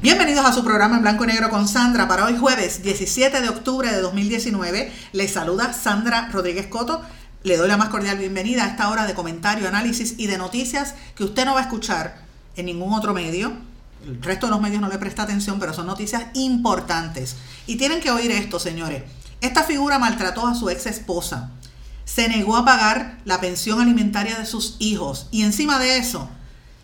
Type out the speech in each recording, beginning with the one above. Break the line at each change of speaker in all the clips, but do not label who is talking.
Bienvenidos a su programa en blanco y negro con Sandra. Para hoy jueves 17 de octubre de 2019 les saluda Sandra Rodríguez Coto. Le doy la más cordial bienvenida a esta hora de comentario, análisis y de noticias que usted no va a escuchar en ningún otro medio. El resto de los medios no le presta atención, pero son noticias importantes. Y tienen que oír esto, señores. Esta figura maltrató a su ex esposa se negó a pagar la pensión alimentaria de sus hijos y encima de eso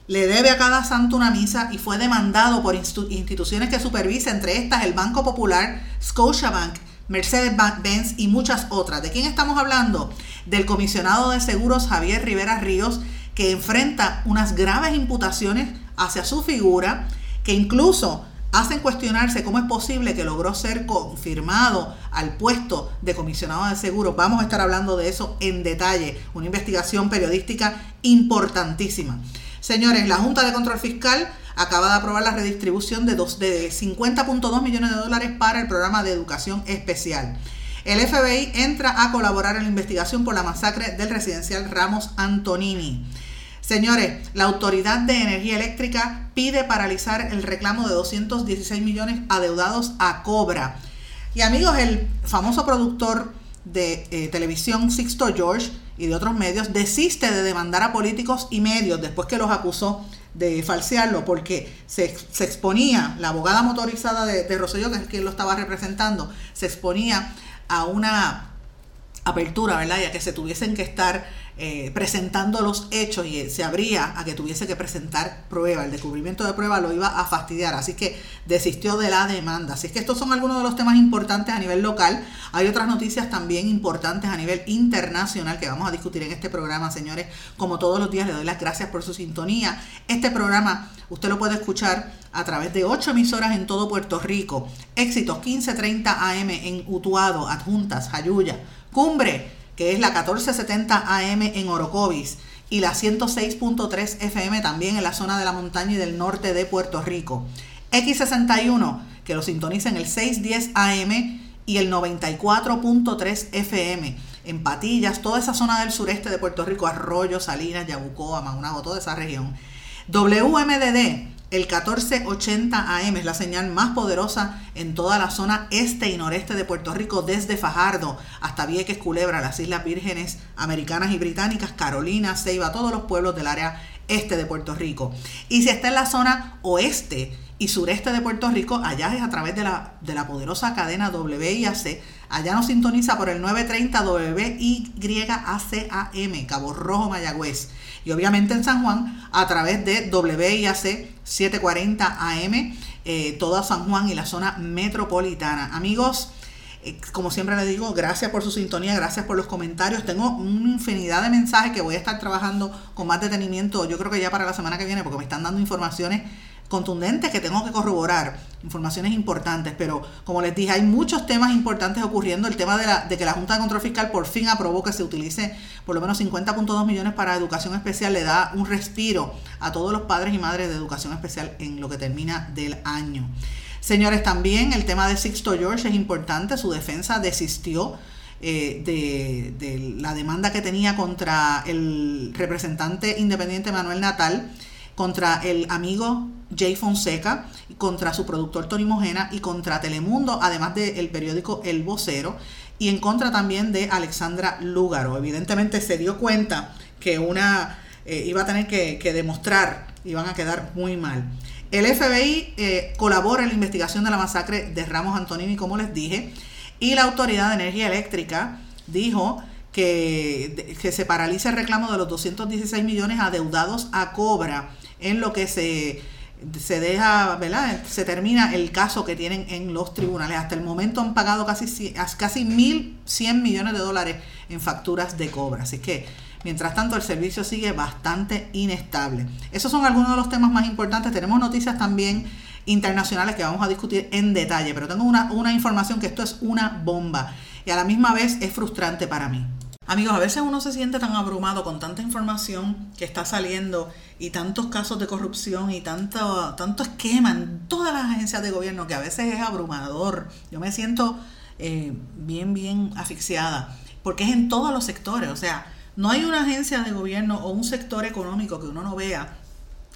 le debe a cada santo una misa y fue demandado por instituciones que supervisa, entre estas el Banco Popular, Scotiabank, Mercedes-Benz y muchas otras. ¿De quién estamos hablando? Del comisionado de seguros Javier Rivera Ríos, que enfrenta unas graves imputaciones hacia su figura, que incluso hacen cuestionarse cómo es posible que logró ser confirmado al puesto de comisionado de seguros. Vamos a estar hablando de eso en detalle, una investigación periodística importantísima. Señores, la Junta de Control Fiscal acaba de aprobar la redistribución de, de 50.2 millones de dólares para el programa de educación especial. El FBI entra a colaborar en la investigación por la masacre del residencial Ramos Antonini. Señores, la Autoridad de Energía Eléctrica pide paralizar el reclamo de 216 millones adeudados a Cobra. Y amigos, el famoso productor de eh, televisión Sixto George y de otros medios desiste de demandar a políticos y medios después que los acusó de falsearlo porque se, exponía, la abogada motorizada de, de Rosselló, que es quien lo estaba representando, se exponía a una apertura, ¿verdad? Y a que se tuviesen que estar eh, presentando los hechos y se abría a que tuviese que presentar prueba. El descubrimiento de prueba lo iba a fastidiar, así que desistió de la demanda. Así que estos son algunos de los temas importantes a nivel local. Hay otras noticias también importantes a nivel internacional que vamos a discutir en este programa, señores. Como todos los días, le doy las gracias por su sintonía. Este programa usted lo puede escuchar a través de ocho emisoras en todo Puerto Rico. Éxitos 1530 AM en Utuado, Adjuntas, Jayuya, Cumbre que es la 1470 AM en Orocovis y la 106.3 FM también en la zona de la montaña y del norte de Puerto Rico. X61, que lo sintoniza en el 610 AM y el 94.3 FM. En Patillas, toda esa zona del sureste de Puerto Rico, Arroyo, Salinas, Yabucoa, Maunabo, toda esa región. WMDD el 1480 AM es la señal más poderosa en toda la zona este y noreste de Puerto Rico, desde Fajardo hasta Vieques, Culebra, las Islas Vírgenes Americanas y Británicas, Carolina, Ceiba, todos los pueblos del área este de Puerto Rico. Y si está en la zona oeste y sureste de Puerto Rico, allá es a través de la, de la poderosa cadena WIAC. Allá nos sintoniza por el 930 WYACAM, Cabo Rojo, Mayagüez y obviamente en San Juan a través de WIAC 740 AM, toda San Juan y la zona metropolitana. Amigos, como siempre les digo, gracias por su sintonía, gracias por los comentarios. Tengo una infinidad de mensajes que voy a estar trabajando con más detenimiento, yo creo que ya para la semana que viene, porque me están dando informaciones contundentes que tengo que corroborar, informaciones importantes, pero como les dije, hay muchos temas importantes ocurriendo. El tema de, la, de que la Junta de Control Fiscal por fin aprobó que se utilice por lo menos 50.2 millones para educación especial, le da un respiro a todos los padres y madres de educación especial en lo que termina del año. Señores, también el tema de Sixto George es importante, su defensa desistió. Eh, de, de la demanda que tenía contra el representante independiente Manuel Natal, contra el amigo Jay Fonseca, contra su productor Tony Mojena y contra Telemundo, además del periódico El Vocero, y en contra también de Alexandra Lúgaro. Evidentemente se dio cuenta que una eh, iba a tener que, demostrar, iban a quedar muy mal. El FBI eh, colabora en la investigación de la masacre de Ramos Antonini, como les dije, y la Autoridad de Energía Eléctrica dijo que, que se paraliza el reclamo de los 216 millones adeudados a Cobra en lo que se se deja, ¿verdad? Se termina el caso que tienen en los tribunales. Hasta el momento han pagado casi, casi 1.100 millones de dólares en facturas de cobra. Así que Mientras tanto, el servicio sigue bastante inestable. Esos son algunos de los temas más importantes. Tenemos noticias también internacionales que vamos a discutir en detalle, pero tengo una, una información que esto es una bomba y a la misma vez es frustrante para mí. Amigos, a veces uno se siente tan abrumado con tanta información que está saliendo y tantos casos de corrupción y tanto, tanto esquema en todas las agencias de gobierno que a veces es abrumador. Yo me siento eh, bien, bien asfixiada porque es en todos los sectores. O sea, no hay una agencia de gobierno o un sector económico que uno no vea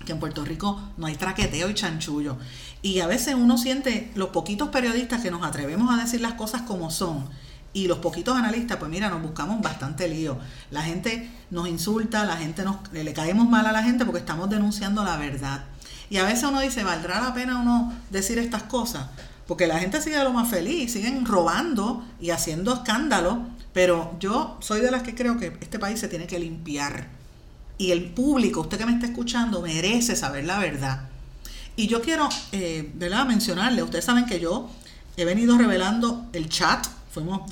que en Puerto Rico no hay traqueteo y chanchullo. Y a veces uno siente los poquitos periodistas que nos atrevemos a decir las cosas como son y los poquitos analistas, pues mira, nos buscamos bastante lío. La gente nos insulta, la gente nos le caemos mal a la gente porque estamos denunciando la verdad. Y a veces uno dice, ¿valdrá la pena uno decir estas cosas? Porque la gente sigue lo más feliz, siguen robando y haciendo escándalo, pero yo soy de las que creo que este país se tiene que limpiar. Y el público, usted que me está escuchando, merece saber la verdad. Y yo quiero, eh, mencionarle, ustedes saben que yo he venido revelando el chat fuimos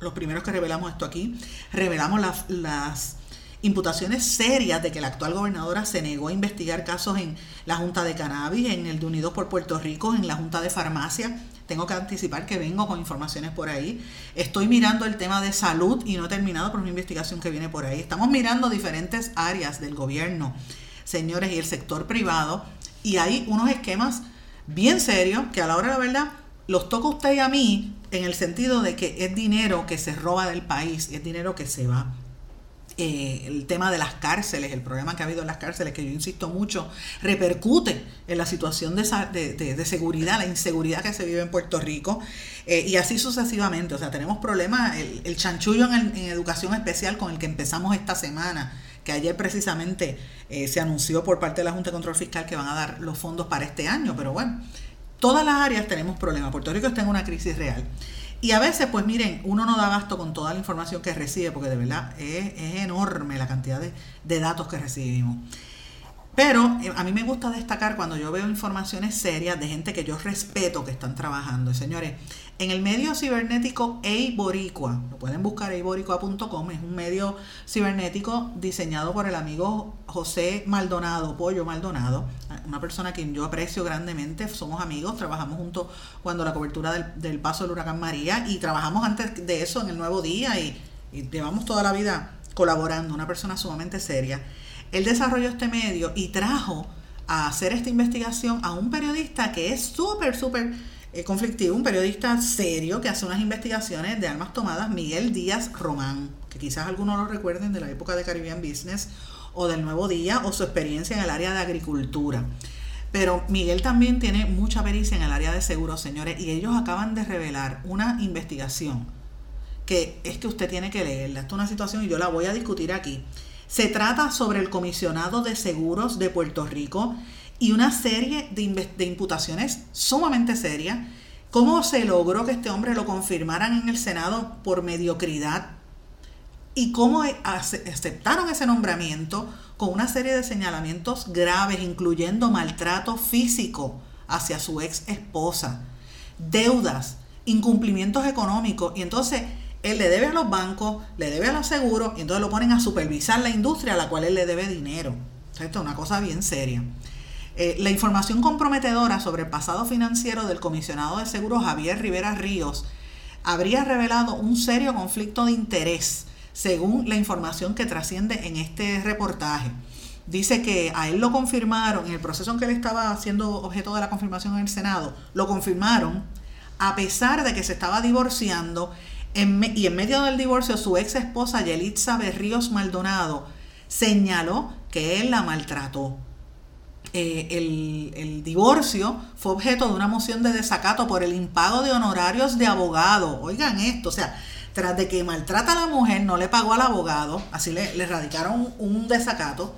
los primeros que revelamos esto aquí, revelamos las, imputaciones serias de que la actual gobernadora se negó a investigar casos en la Junta de Cannabis, en el de Unidos por Puerto Rico, en la Junta de Farmacia. Tengo que anticipar que vengo con informaciones por ahí. Estoy mirando el tema de salud y no he terminado por una investigación que viene por ahí. Estamos mirando diferentes áreas del gobierno, señores, y el sector privado. Y hay unos esquemas bien serios que a la hora de la verdad los toca usted y a mí en el sentido de que es dinero que se roba del país, es dinero que se va. Eh, el tema de las cárceles, el problema que ha habido en las cárceles, que yo insisto mucho, repercute en la situación de, de, seguridad, la inseguridad que se vive en Puerto Rico, eh, y así sucesivamente. O sea, tenemos problemas, el, chanchullo en, educación especial con el que empezamos esta semana, que ayer precisamente eh, se anunció por parte de la Junta de Control Fiscal que van a dar los fondos para este año, pero bueno, todas las áreas tenemos problemas. Puerto Rico está en una crisis real. Y a veces, pues miren, uno no da gasto con toda la información que recibe, porque de verdad es, enorme la cantidad de, de datos que recibimos. Pero eh, a mí me gusta destacar cuando yo veo informaciones serias de gente que yo respeto que están trabajando. señores, en el medio cibernético Eiboricua, lo pueden buscar eiboricua.com, es un medio cibernético diseñado por el amigo José Maldonado, Pollo Maldonado, una persona a quien yo aprecio grandemente, somos amigos, trabajamos juntos cuando la cobertura del, paso del huracán María y trabajamos antes de eso en el Nuevo Día y llevamos toda la vida colaborando, una persona sumamente seria. Él desarrolló este medio y trajo a hacer esta investigación a un periodista que es súper, súper eh, conflictivo, un periodista serio que hace unas investigaciones de armas tomadas, Miguel Díaz Román, que quizás algunos lo recuerden de la época de Caribbean Business o del Nuevo Día o su experiencia en el área de agricultura. Pero Miguel también tiene mucha pericia en el área de seguros, señores, y ellos acaban de revelar una investigación que es que usted tiene que leerla. Esto es una situación y yo la voy a discutir aquí se trata sobre el comisionado de seguros de Puerto Rico y una serie de, imputaciones sumamente serias. ¿Cómo se logró que este hombre lo confirmaran en el Senado por mediocridad? ¿Y cómo aceptaron ese nombramiento con una serie de señalamientos graves, incluyendo maltrato físico hacia su ex esposa, deudas, incumplimientos económicos? Y entonces él le debe a los bancos, le debe a los seguros y entonces lo ponen a supervisar la industria a la cual él le debe dinero. Esto es una cosa bien seria. Eh, la información comprometedora sobre el pasado financiero del comisionado de seguros Javier Rivera Ríos habría revelado un serio conflicto de interés, según la información que trasciende en este reportaje. Dice que a él lo confirmaron, en el proceso en que él estaba siendo objeto de la confirmación en el Senado, lo confirmaron a pesar de que se estaba divorciando y en medio del divorcio, su ex esposa Yelitza Berríos Maldonado señaló que él la maltrató. Eh, el, el, divorcio fue objeto de una moción de desacato por el impago de honorarios de abogado. Oigan esto, o sea, tras de que maltrata a la mujer, no le pagó al abogado, así le, le radicaron un desacato,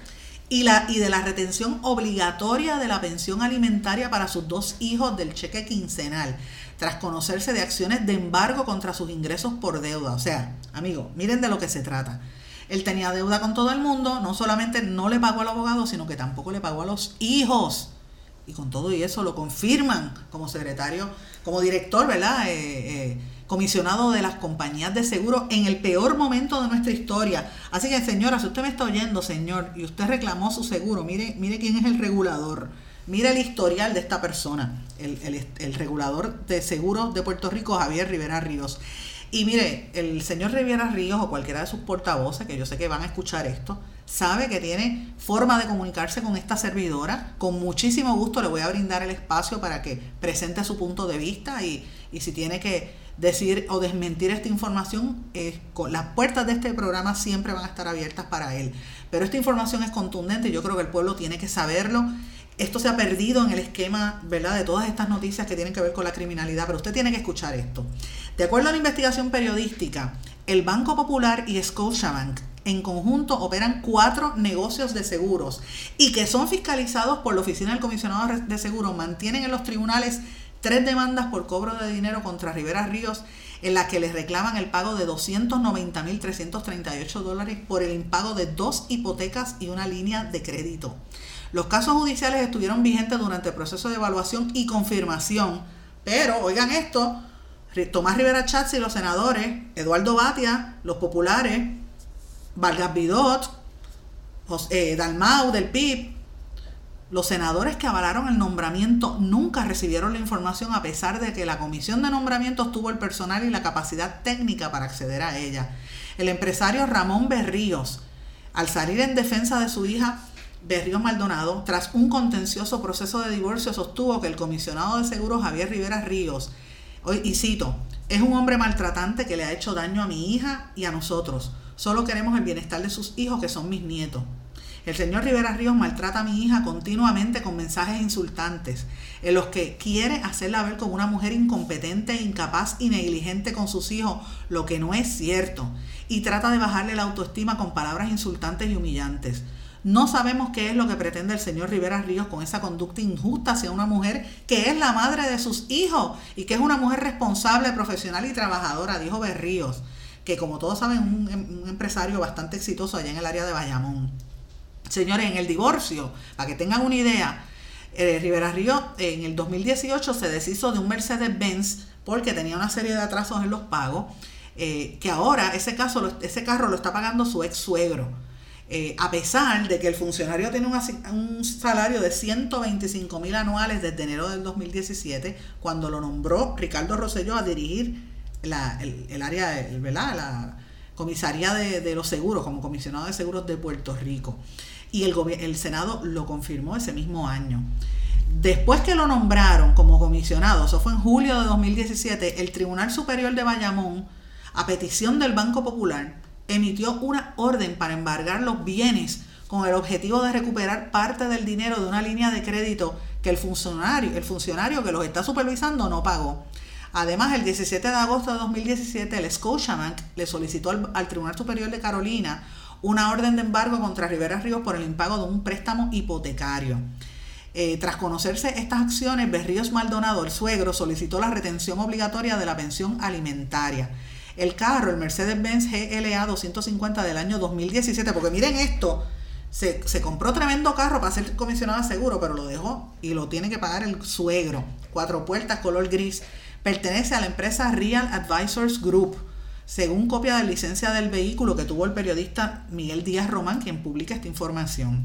y, la, y de la retención obligatoria de la pensión alimentaria para sus dos hijos del cheque quincenal tras conocerse de acciones de embargo contra sus ingresos por deuda. O sea, amigos, miren de lo que se trata. Él tenía deuda con todo el mundo, no solamente no le pagó al abogado, sino que tampoco le pagó a los hijos. Y con todo y eso lo confirman como secretario, como director, ¿verdad? Eh, eh, comisionado de las compañías de seguro en el peor momento de nuestra historia. Así que, señora, si usted me está oyendo, señor, y usted reclamó su seguro, mire, mire quién es el regulador. Mire el historial de esta persona, el, regulador de seguros de Puerto Rico, Javier Rivera Ríos. Y mire, el señor Rivera Ríos o cualquiera de sus portavoces, que yo sé que van a escuchar esto, sabe que tiene forma de comunicarse con esta servidora. Con muchísimo gusto le voy a brindar el espacio para que presente su punto de vista y, y si tiene que decir o desmentir esta información, eh, las puertas de este programa siempre van a estar abiertas para él. Pero esta información es contundente yo creo que el pueblo tiene que saberlo. Esto se ha perdido en el esquema, ¿verdad?, de todas estas noticias que tienen que ver con la criminalidad, pero usted tiene que escuchar esto. De acuerdo a la investigación periodística, el Banco Popular y Scotiabank en conjunto operan cuatro negocios de seguros y que son fiscalizados por la Oficina del Comisionado de Seguros, mantienen en los tribunales tres demandas por cobro de dinero contra Rivera Ríos en las que les reclaman el pago de 290.338 dólares por el impago de dos hipotecas y una línea de crédito. Los casos judiciales estuvieron vigentes durante el proceso de evaluación y confirmación, pero oigan esto, Tomás Rivera Chatz y los senadores, Eduardo Batia, los populares, Vargas Bidot, José, eh, Dalmau del PIB, los senadores que avalaron el nombramiento nunca recibieron la información a pesar de que la comisión de nombramientos tuvo el personal y la capacidad técnica para acceder a ella. El empresario Ramón Berríos, al salir en defensa de su hija Berríos Maldonado, tras un contencioso proceso de divorcio, sostuvo que el comisionado de seguros Javier Rivera Ríos, hoy, y cito, es un hombre maltratante que le ha hecho daño a mi hija y a nosotros. Solo queremos el bienestar de sus hijos, que son mis nietos. El señor Rivera Ríos maltrata a mi hija continuamente con mensajes insultantes, en los que quiere hacerla ver como una mujer incompetente, incapaz y negligente con sus hijos, lo que no es cierto, y trata de bajarle la autoestima con palabras insultantes y humillantes. No sabemos qué es lo que pretende el señor Rivera Ríos con esa conducta injusta hacia una mujer que es la madre de sus hijos y que es una mujer responsable, profesional y trabajadora, dijo Berríos, que como todos saben, un, un empresario bastante exitoso allá en el área de Bayamón. Señores, en el divorcio, para que tengan una idea, eh, Rivera Río en el 2018 se deshizo de un Mercedes-Benz porque tenía una serie de atrasos en los pagos, eh, que ahora ese, caso, ese carro lo está pagando su ex suegro. Eh, a pesar de que el funcionario tiene un, salario de 125 mil anuales desde enero del 2017, cuando lo nombró Ricardo Rosselló a dirigir el, área, la comisaría de, de los seguros, como comisionado de seguros de Puerto Rico y el, el Senado lo confirmó ese mismo año. Después que lo nombraron como comisionado, eso fue en julio de 2017, el Tribunal Superior de Bayamón, a petición del Banco Popular, emitió una orden para embargar los bienes con el objetivo de recuperar parte del dinero de una línea de crédito que el funcionario, el funcionario que los está supervisando no pagó. Además, el 17 de agosto de 2017, el Scotiabank le solicitó al Tribunal Superior de Carolina una orden de embargo contra Rivera Ríos por el impago de un préstamo hipotecario. Eh, tras conocerse estas acciones, Berríos Maldonado, el suegro, solicitó la retención obligatoria de la pensión alimentaria. El carro, el Mercedes-Benz GLA 250 del año 2017, porque miren esto, se, se, compró tremendo carro para ser comisionado de seguro, pero lo dejó y lo tiene que pagar el suegro. Cuatro puertas, color gris. Pertenece a la empresa Real Advisors Group según copia de licencia del vehículo que tuvo el periodista Miguel Díaz Román, quien publica esta información.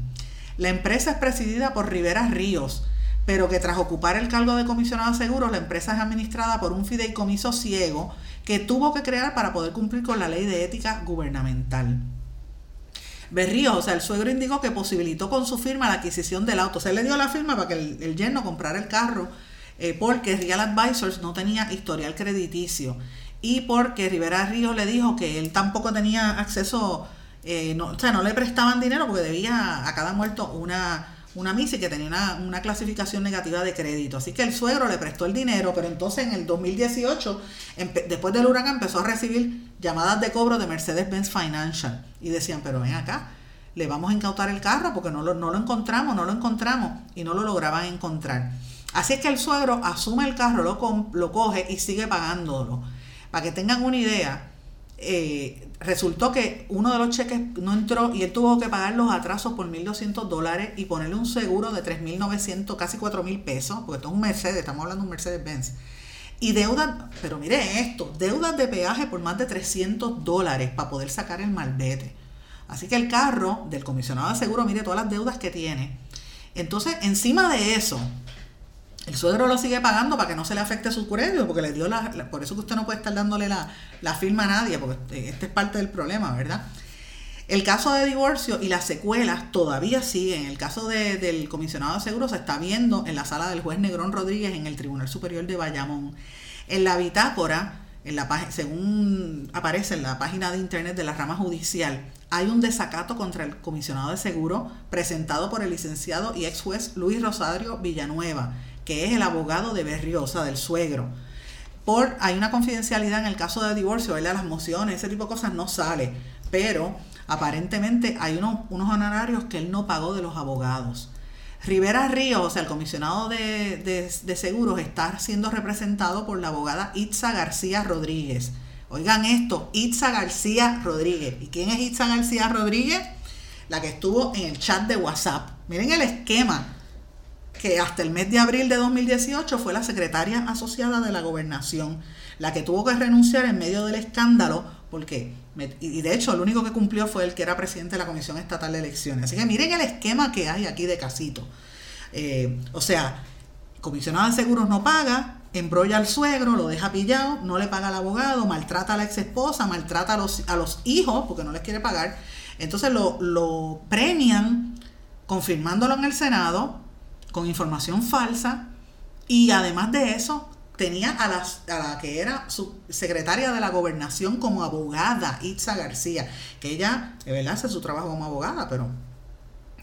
La empresa es presidida por Rivera Ríos, pero que tras ocupar el cargo de comisionado de seguros, la empresa es administrada por un fideicomiso ciego que tuvo que crear para poder cumplir con la ley de ética gubernamental. Berríos, o sea, el suegro indicó que posibilitó con su firma la adquisición del auto. Se le dio la firma para que el, yerno comprara el carro eh, porque Real Advisors no tenía historial crediticio y porque Rivera Ríos le dijo que él tampoco tenía acceso, eh, no, o sea, no le prestaban dinero porque debía a cada muerto una, una misa y que tenía una, clasificación negativa de crédito. Así que el suegro le prestó el dinero, pero entonces en el 2018, después del huracán, empezó a recibir llamadas de cobro de Mercedes-Benz Financial y decían, pero ven acá, le vamos a incautar el carro porque no lo, no lo encontramos, no lo encontramos y no lo lograban encontrar. Así es que el suegro asume el carro, lo, lo coge y sigue pagándolo. Para que tengan una idea, eh, resultó que uno de los cheques no entró y él tuvo que pagar los atrasos por 1.200 dólares y ponerle un seguro de 3.900, casi 4.000 pesos, porque esto es un Mercedes, estamos hablando de un Mercedes-Benz. Y deudas, pero mire esto, deudas de peaje por más de 300 dólares para poder sacar el malvete. Así que el carro del comisionado de seguro, mire todas las deudas que tiene. Entonces, encima de eso, el suegro lo sigue pagando para que no se le afecte su crédito, porque le dio la, por eso que usted no puede estar dándole la, la firma a nadie, porque este es parte del problema, ¿verdad? El caso de divorcio y las secuelas todavía siguen. El caso del comisionado de seguros se está viendo en la sala del juez Negrón Rodríguez en el Tribunal Superior de Bayamón. En la bitácora, en la, según aparece en la página de internet de la rama judicial, hay un desacato contra el comisionado de seguro presentado por el licenciado y ex juez Luis Rosario Villanueva, que es el abogado de Berriosa, del suegro. Por, hay una confidencialidad en el caso de divorcio, ¿verdad? las mociones, ese tipo de cosas no sale, pero aparentemente hay unos, honorarios que él no pagó de los abogados. Rivera Ríos, o sea, el comisionado de, de, seguros, está siendo representado por la abogada Itza García Rodríguez. Oigan esto, Itza García Rodríguez. ¿Y quién es Itza García Rodríguez? La que estuvo en el chat de WhatsApp. Miren el esquema que hasta el mes de abril de 2018 fue la secretaria asociada de la gobernación, la que tuvo que renunciar en medio del escándalo, porque, y de hecho el único que cumplió fue el que era presidente de la Comisión Estatal de Elecciones. Así que miren el esquema que hay aquí de casito. Eh, o sea, comisionado de seguros no paga, embrolla al suegro, lo deja pillado, no le paga al abogado, maltrata a la ex esposa, maltrata a los, a los hijos porque no les quiere pagar. Entonces lo, lo premian confirmándolo en el Senado, con información falsa y además de eso tenía a, la que era su secretaria de la gobernación como abogada, Itza García, que ella de verdad hace su trabajo como abogada, pero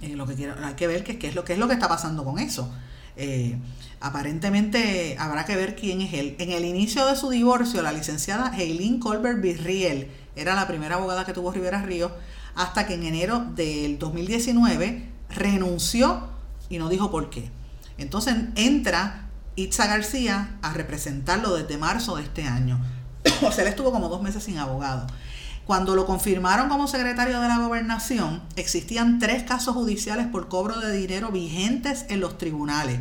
eh, lo que quiero, hay que ver qué es lo que es lo que está pasando con eso. Eh, aparentemente habrá que ver quién es él. En el inicio de su divorcio, la licenciada Eileen Colbert Virriel era la primera abogada que tuvo Rivera Ríos, hasta que en enero del 2019 renunció y no dijo por qué. Entonces entra Itza García a representarlo desde marzo de este año. o sea, él estuvo como dos meses sin abogado. Cuando lo confirmaron como secretario de la gobernación, existían tres casos judiciales por cobro de dinero vigentes en los tribunales,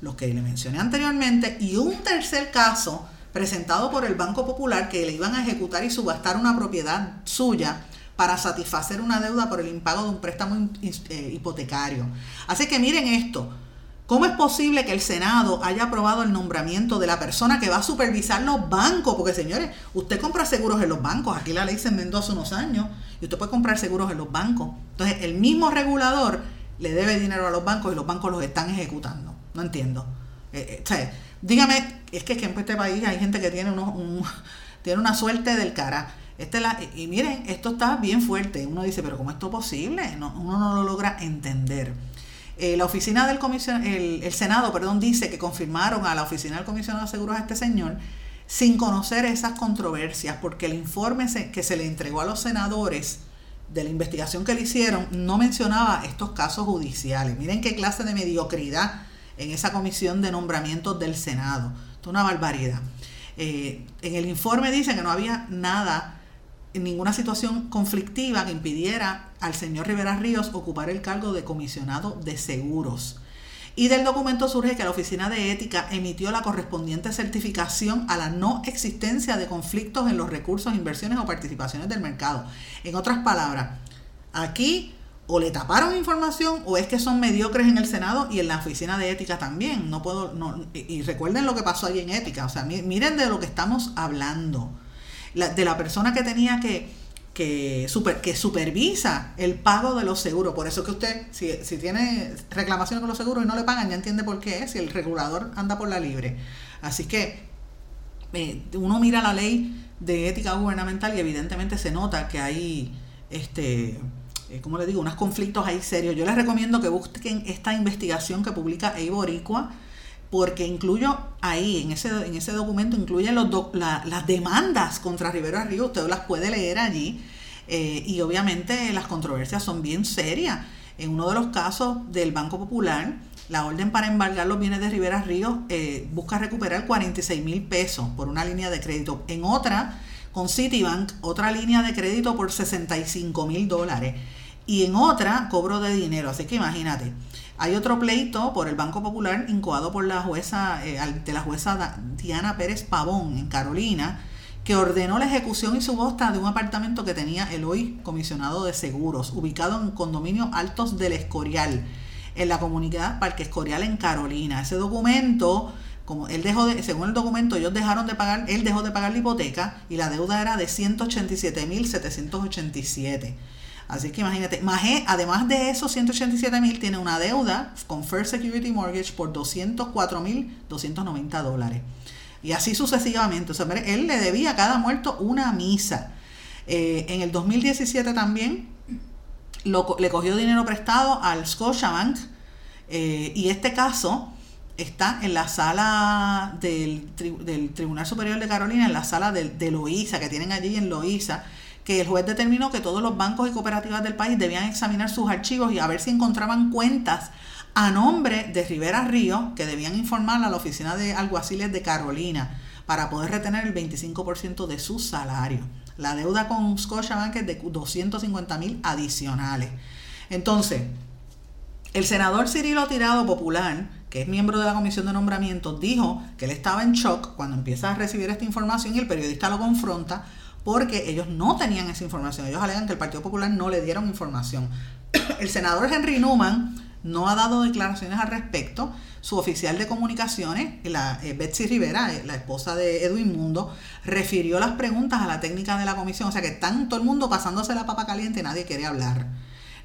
los que le mencioné anteriormente, y un tercer caso presentado por el Banco Popular que le iban a ejecutar y subastar una propiedad suya para satisfacer una deuda por el impago de un préstamo eh, hipotecario. Así que miren esto. ¿Cómo es posible que el Senado haya aprobado el nombramiento de la persona que va a supervisar los bancos? Porque señores, usted compra seguros en los bancos. Aquí la ley se enmendó hace unos años y usted puede comprar seguros en los bancos. Entonces, el mismo regulador le debe dinero a los bancos y los bancos los están ejecutando. No entiendo. Eh, eh, dígame, es que, en este país hay gente que tiene, unos, tiene una suerte del cara. Este la, y miren, esto está bien fuerte. Uno dice, pero ¿cómo es esto posible? No, uno no lo logra entender. Eh, la oficina del comisionado, el, Senado, perdón, dice que confirmaron a la oficina del comisionado de seguros a este señor sin conocer esas controversias, porque el informe que se le entregó a los senadores de la investigación que le hicieron no mencionaba estos casos judiciales. Miren qué clase de mediocridad en esa comisión de nombramientos del Senado. Esto es una barbaridad. Eh, en el informe dice que no había nada ninguna situación conflictiva que impidiera al señor Rivera Ríos ocupar el cargo de comisionado de seguros. Y del documento surge que la Oficina de Ética emitió la correspondiente certificación a la no existencia de conflictos en los recursos, inversiones o participaciones del mercado. En otras palabras, aquí o le taparon información o es que son mediocres en el Senado y en la Oficina de Ética también. No puedo, no, y recuerden lo que pasó allí en Ética. O sea, miren de lo que estamos hablando de la persona que tenía que, que, super, que supervisa el pago de los seguros. Por eso que usted, si, si tiene reclamaciones con los seguros y no le pagan, ya entiende por qué, si el regulador anda por la libre. Así que eh, uno mira la ley de ética gubernamental y evidentemente se nota que hay, este, eh, como le digo, unos conflictos ahí serios. Yo les recomiendo que busquen esta investigación que publica Eiboricua porque incluyo ahí, en ese, en ese documento, incluye los las demandas contra Rivera Río, usted las puede leer allí, eh, y obviamente las controversias son bien serias. En uno de los casos del Banco Popular, la orden para embargar los bienes de Rivera Ríos eh, busca recuperar 46 mil pesos por una línea de crédito. En otra, con Citibank, otra línea de crédito por 65 mil dólares. Y en otra cobro de dinero. Así que imagínate. Hay otro pleito por el Banco Popular incoado por la jueza, eh, de la jueza Diana Pérez Pavón en Carolina, que ordenó la ejecución y subasta de un apartamento que tenía el hoy comisionado de seguros, ubicado en condominio Altos del Escorial, en la comunidad Parque Escorial en Carolina. Ese documento, como él dejó de, según el documento, ellos dejaron de pagar, él dejó de pagar la hipoteca y la deuda era de 187.787. Así que imagínate, además de esos 187 mil, tiene una deuda con First Security Mortgage por 204 mil 290 dólares. Y así sucesivamente. O sea, él le debía a cada muerto una misa. Eh, en el 2017 también le cogió dinero prestado al Scotiabank. Eh, y este caso está en la sala del, Tribunal Superior de Carolina, en la sala de, de que tienen allí en Loíza que el juez determinó que todos los bancos y cooperativas del país debían examinar sus archivos y a ver si encontraban cuentas a nombre de Rivera Río que debían informar a la oficina de alguaciles de Carolina para poder retener el 25% de su salario. La deuda con Scotiabank es de 250 mil adicionales. Entonces, el senador Cirilo Tirado Popular, que es miembro de la Comisión de Nombramientos, dijo que él estaba en shock cuando empieza a recibir esta información y el periodista lo confronta porque ellos no tenían esa información. Ellos alegan que el Partido Popular no le dieron información. El senador Henry Newman no ha dado declaraciones al respecto. Su oficial de comunicaciones, la, eh, Betsy Rivera, eh, la esposa de Edwin Mundo, refirió las preguntas a la técnica de la comisión. O sea que están todo el mundo pasándose la papa caliente y nadie quiere hablar.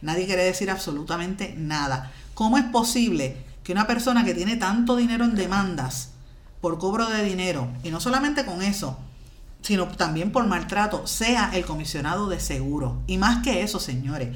Nadie quiere decir absolutamente nada. ¿Cómo es posible que una persona que tiene tanto dinero en demandas por cobro de dinero, y no solamente con eso, sino también por maltrato, sea el comisionado de seguro. Y más que eso, señores,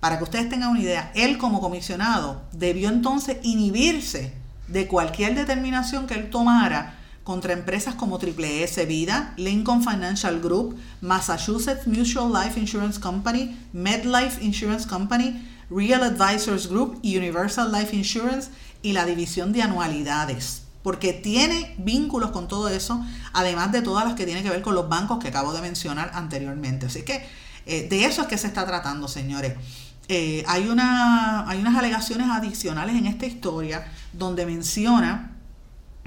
para que ustedes tengan una idea, él como comisionado debió entonces inhibirse de cualquier determinación que él tomara contra empresas como Triple S Vida, Lincoln Financial Group, Massachusetts Mutual Life Insurance Company, MedLife Insurance Company, Real Advisors Group, Universal Life Insurance y la división de anualidades porque tiene vínculos con todo eso, además de todas las que tienen que ver con los bancos que acabo de mencionar anteriormente. Así que eh, de eso es que se está tratando, señores. Eh, hay, una, hay unas alegaciones adicionales en esta historia donde menciona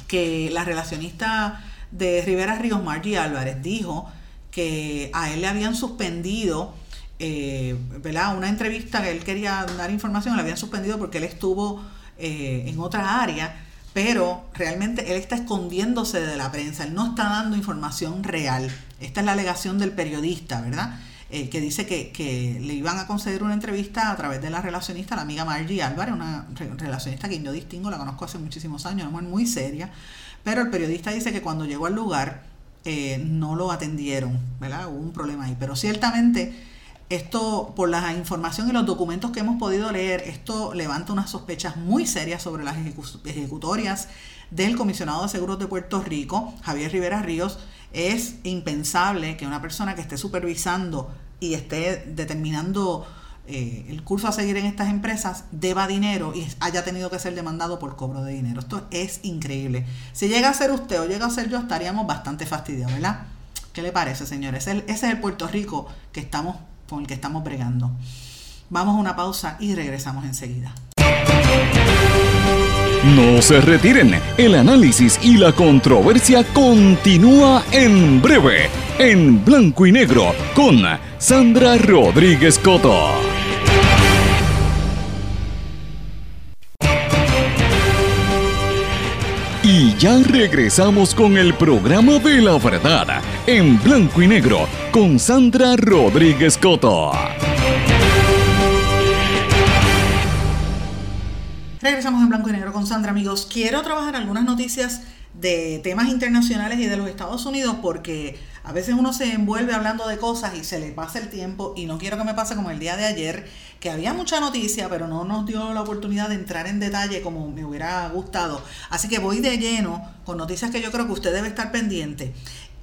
que la relacionista de Rivera Ríos, Margie Álvarez, dijo que a él le habían suspendido eh, una entrevista que él quería dar información, le habían suspendido porque él estuvo en otra área pero realmente él está escondiéndose de la prensa, él no está dando información real. Esta es la alegación del periodista, ¿verdad? Eh, que dice que, le iban a conceder una entrevista a través de la relacionista, la amiga Margie Álvarez, una relacionista que yo distingo, la conozco hace muchísimos años, una muy seria, pero el periodista dice que cuando llegó al lugar eh, no lo atendieron, ¿verdad? Hubo un problema ahí, pero ciertamente esto, por la información y los documentos que hemos podido leer, esto levanta unas sospechas muy serias sobre las ejecutorias del comisionado de seguros de Puerto Rico, Javier Rivera Ríos. Es impensable que una persona que esté supervisando y esté determinando eh, el curso a seguir en estas empresas deba dinero y haya tenido que ser demandado por cobro de dinero. Esto es increíble. Si llega a ser usted o llega a ser yo, estaríamos bastante fastidiados, ¿verdad? ¿Qué le parece, señores? Ese es el Puerto Rico que estamos con el que estamos bregando. Vamos a una pausa y regresamos enseguida.
No se retiren, el análisis y la controversia continúa en breve, en blanco y negro, con Sandra Rodríguez Coto. Ya regresamos con el programa de la verdad, en blanco y negro, con Sandra Rodríguez Coto.
Regresamos en blanco y negro con Sandra, amigos. Quiero trabajar algunas noticias de temas internacionales y de los Estados Unidos porque a veces uno se envuelve hablando de cosas y se le pasa el tiempo y no quiero que me pase como el día de ayer, que había mucha noticia, pero no nos dio la oportunidad de entrar en detalle como me hubiera gustado. Así que voy de lleno con noticias que yo creo que usted debe estar pendiente.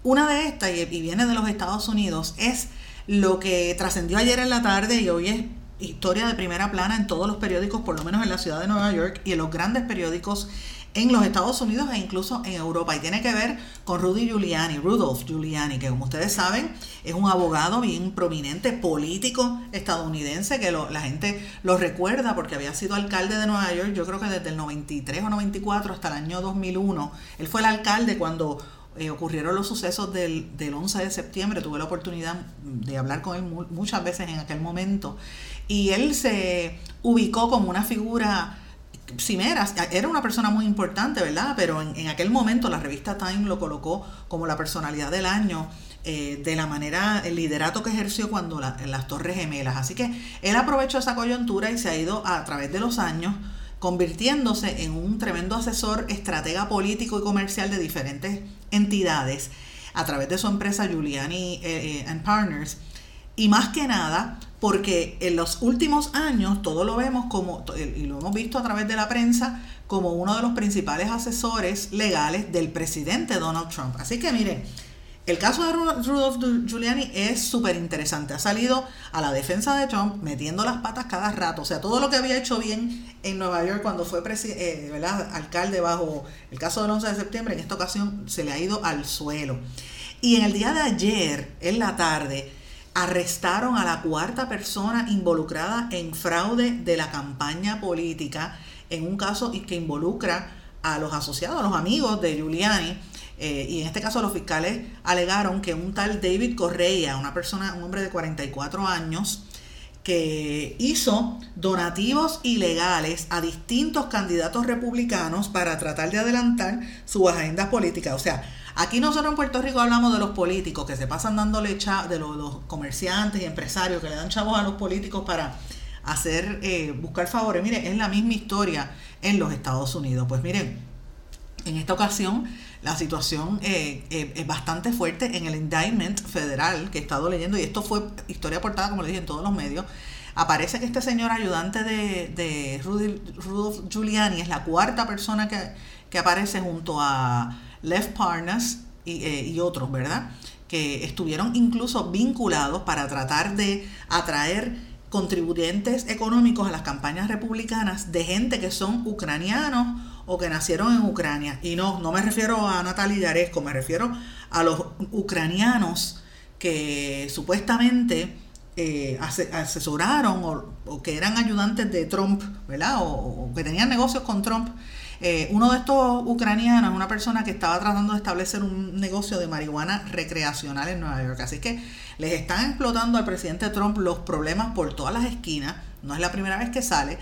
Una de estas, y viene de los Estados Unidos, es lo que trascendió ayer en la tarde y hoy es historia de primera plana en todos los periódicos, por lo menos en la ciudad de Nueva York y en los grandes periódicos en los Estados Unidos e incluso en Europa. Y tiene que ver con Rudy Giuliani, Rudolph Giuliani, que como ustedes saben es un abogado bien prominente, político estadounidense, que la gente lo recuerda porque había sido alcalde de Nueva York, yo creo que desde el 93 o 94 hasta el año 2001. Él fue el alcalde cuando eh, ocurrieron los sucesos del, del 11 de septiembre. Tuve la oportunidad de hablar con él muchas veces en aquel momento. Y él se ubicó como una figura cimeras, era una persona muy importante, ¿verdad? Pero en, aquel momento la revista Time lo colocó como la personalidad del año. Eh, de la manera, el liderato que ejerció cuando las Torres Gemelas. Así que él aprovechó esa coyuntura y se ha ido a, través de los años convirtiéndose en un tremendo asesor, estratega político y comercial de diferentes entidades a través de su empresa Giuliani eh, eh, and Partners. Y más que nada, porque en los últimos años todo lo vemos como, y lo hemos visto a través de la prensa, como uno de los principales asesores legales del presidente Donald Trump. Así que miren, el caso de Rudolph Giuliani es súper interesante. Ha salido a la defensa de Trump metiendo las patas cada rato. O sea, todo lo que había hecho bien en Nueva York cuando fue eh, alcalde bajo el caso del 11 de septiembre, en esta ocasión se le ha ido al suelo. Y en el día de ayer, en la tarde, arrestaron a la cuarta persona involucrada en fraude de la campaña política en un caso que involucra a los asociados, a los amigos de Giuliani. Eh, y en este caso los fiscales alegaron que un tal David Correa, una persona, un hombre de 44 años, que hizo donativos ilegales a distintos candidatos republicanos para tratar de adelantar sus agendas políticas. O sea, Aquí nosotros en Puerto Rico hablamos de los políticos que se pasan dándole chavos, de los, comerciantes y empresarios que le dan chavos a los políticos para hacer, eh, buscar favores. Mire, es la misma historia en los Estados Unidos. Pues miren, en esta ocasión la situación eh, eh, es bastante fuerte en el indictment federal que he estado leyendo y esto fue historia aportada, como le dije, en todos los medios. Aparece que este señor ayudante de, de Rudolph Giuliani es la cuarta persona que, que aparece junto a Left Partners eh, y, otros, ¿verdad? Que estuvieron incluso vinculados para tratar de atraer contribuyentes económicos a las campañas republicanas de gente que son ucranianos o que nacieron en Ucrania. Y no, no me refiero a Natalia Yaresco, me refiero a los ucranianos que supuestamente eh, asesoraron o, que eran ayudantes de Trump, ¿verdad? o, que tenían negocios con Trump eh, uno de estos ucranianos, una persona que estaba tratando de establecer un negocio de marihuana recreacional en Nueva York. Así que les están explotando al presidente Trump los problemas por todas las esquinas. No es la primera vez que sale.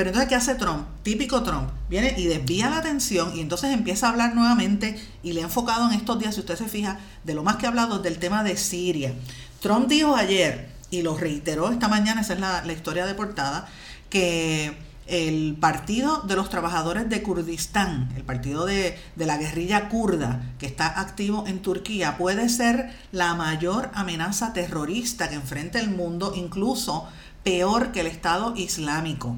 Pero entonces, ¿qué hace Trump? Típico Trump. Viene y desvía la atención y entonces empieza a hablar nuevamente y le ha enfocado en estos días, si usted se fija, de lo más que ha hablado del tema de Siria. Trump dijo ayer, y lo reiteró esta mañana, esa es la, historia de portada, que el Partido de los Trabajadores de Kurdistán, el partido de, la guerrilla kurda que está activo en Turquía, puede ser la mayor amenaza terrorista que enfrenta el mundo, incluso peor que el Estado Islámico.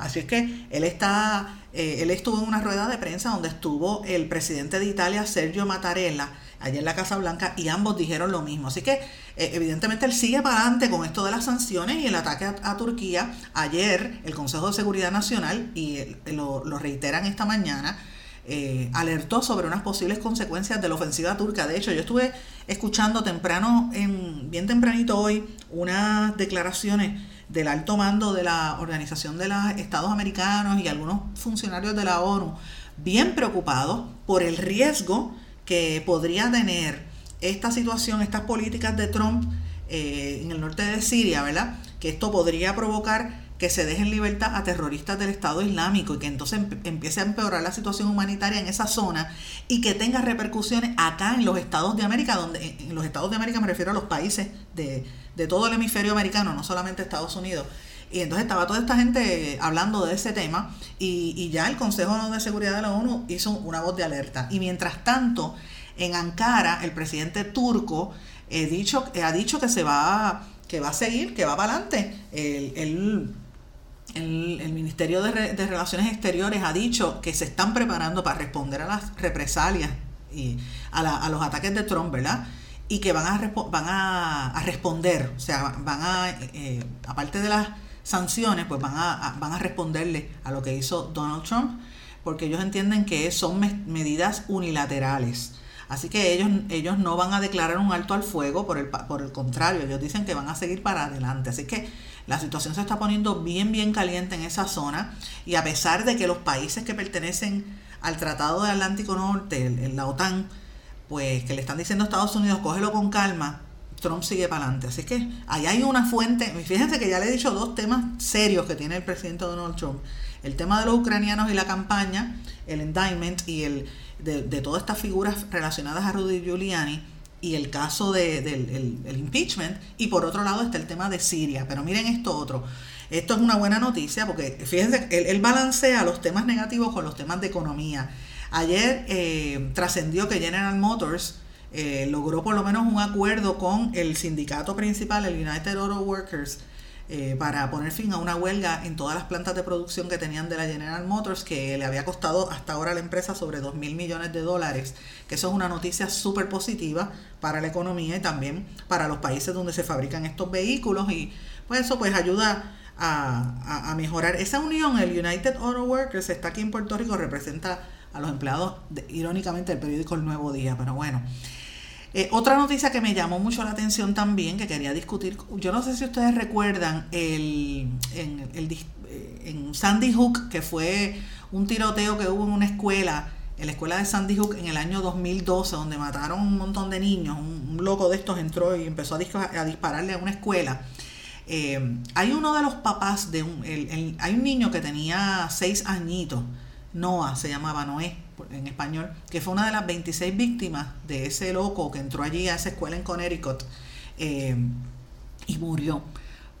Así es que él está, eh, él estuvo en una rueda de prensa donde estuvo el presidente de Italia, Sergio Mattarella, allá en la Casa Blanca y ambos dijeron lo mismo. Así que eh, evidentemente él sigue para adelante con esto de las sanciones y el ataque a, Turquía. Ayer el Consejo de Seguridad Nacional, y eh, lo, reiteran esta mañana, alertó sobre unas posibles consecuencias de la ofensiva turca. De hecho, yo estuve escuchando temprano, en, bien tempranito hoy, unas declaraciones del alto mando de la Organización de los Estados Americanos y algunos funcionarios de la ONU bien preocupados por el riesgo que podría tener esta situación, estas políticas de Trump eh, en el norte de Siria, ¿verdad? Que esto podría provocar que se dejen libertad a terroristas del Estado Islámico y que entonces empiece a empeorar la situación humanitaria en esa zona y que tenga repercusiones acá en los Estados de América, donde en los Estados de América me refiero a los países de, de todo el hemisferio americano, no solamente Estados Unidos. Y entonces estaba toda esta gente hablando de ese tema y, ya el Consejo de Seguridad de la ONU hizo una voz de alerta. Y mientras tanto, en Ankara, el presidente turco eh, dicho, eh, ha dicho que se va, que va a seguir, que va para adelante. El, el, Ministerio de, Relaciones Exteriores ha dicho que se están preparando para responder a las represalias y a, los ataques de Trump, ¿verdad? Y que van a, van a, responder, o sea, van a, eh, aparte de las sanciones, pues van a, van a responderle a lo que hizo Donald Trump. porque ellos entienden que son medidas unilaterales. Así que ellos, ellos no van a declarar un alto al fuego, por el, por el contrario, ellos dicen que van a seguir para adelante. Así que la situación se está poniendo bien, bien caliente en esa zona y a pesar de que los países que pertenecen al Tratado del Atlántico Norte, en la OTAN, pues que le están diciendo a Estados Unidos, cógelo con calma, Trump sigue para adelante. Así que ahí hay una fuente, fíjense que ya le he dicho dos temas serios que tiene el presidente Donald Trump. El tema de los ucranianos y la campaña, el indictment y el de, de todas estas figuras relacionadas a Rudy Giuliani y el caso de, del el, impeachment. Y por otro lado está el tema de Siria. Pero miren esto otro. Esto es una buena noticia porque fíjense, él, él balancea los temas negativos con los temas de economía. Ayer eh, trascendió que General Motors eh, logró por lo menos un acuerdo con el sindicato principal, el United Auto Workers, eh, para poner fin a una huelga en todas las plantas de producción que tenían de la General Motors, que le había costado hasta ahora a la empresa sobre 2 mil millones de dólares, que eso es una noticia súper positiva para la economía y también para los países donde se fabrican estos vehículos y pues eso pues ayuda a, mejorar esa unión. El United Auto Workers está aquí en Puerto Rico, representa a los empleados, irónicamente, del periódico El Nuevo Día, pero bueno. Eh, otra noticia que me llamó mucho la atención también, que quería discutir, yo no sé si ustedes recuerdan el, en, el, eh, en Sandy Hook, que fue un tiroteo que hubo en una escuela, en la escuela de Sandy Hook en el año 2012, donde mataron un montón de niños, un, loco de estos entró y empezó a, dispararle a una escuela. Eh, hay uno de los papás de un, hay un niño que tenía seis añitos, Noah se llamaba Noé en español, que fue una de las 26 víctimas de ese loco que entró allí a esa escuela en Connecticut eh, y murió.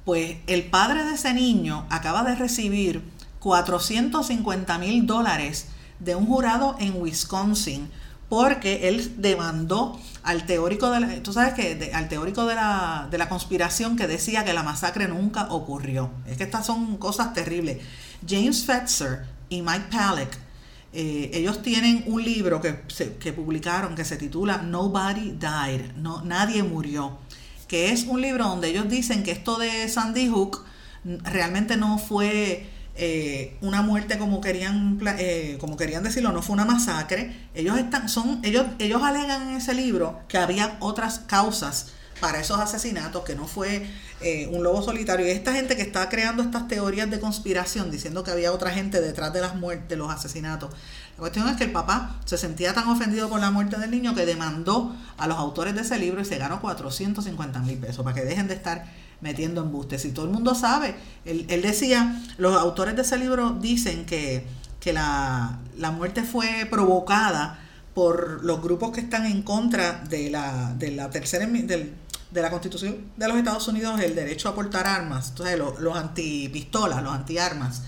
Pues el padre de ese niño acaba de recibir 450 mil dólares de un jurado en Wisconsin porque él demandó al teórico de la, tú sabes que al teórico de la, de la conspiración que decía que la masacre nunca ocurrió. Es que estas son cosas terribles. James Fetzer y Mike Palek eh, ellos tienen un libro que, que, publicaron que se titula Nobody Died, no, Nadie Murió, que es un libro donde ellos dicen que esto de Sandy Hook realmente no fue eh, una muerte como querían, eh, como querían decirlo, no fue una masacre. Ellos, están, son, ellos, ellos alegan en ese libro que había otras causas para esos asesinatos, que no fue eh, un lobo solitario. Y esta gente que está creando estas teorías de conspiración, diciendo que había otra gente detrás de las muertes, los asesinatos. La cuestión es que el papá se sentía tan ofendido por la muerte del niño que demandó a los autores de ese libro y se ganó 450 mil pesos para que dejen de estar metiendo embustes. Y todo el mundo sabe, él, decía, los autores de ese libro dicen que, que la, la muerte fue provocada por los grupos que están en contra de la, de la tercera del, de la Constitución de los Estados Unidos el derecho a portar armas, entonces los, los antipistolas, los antiarmas.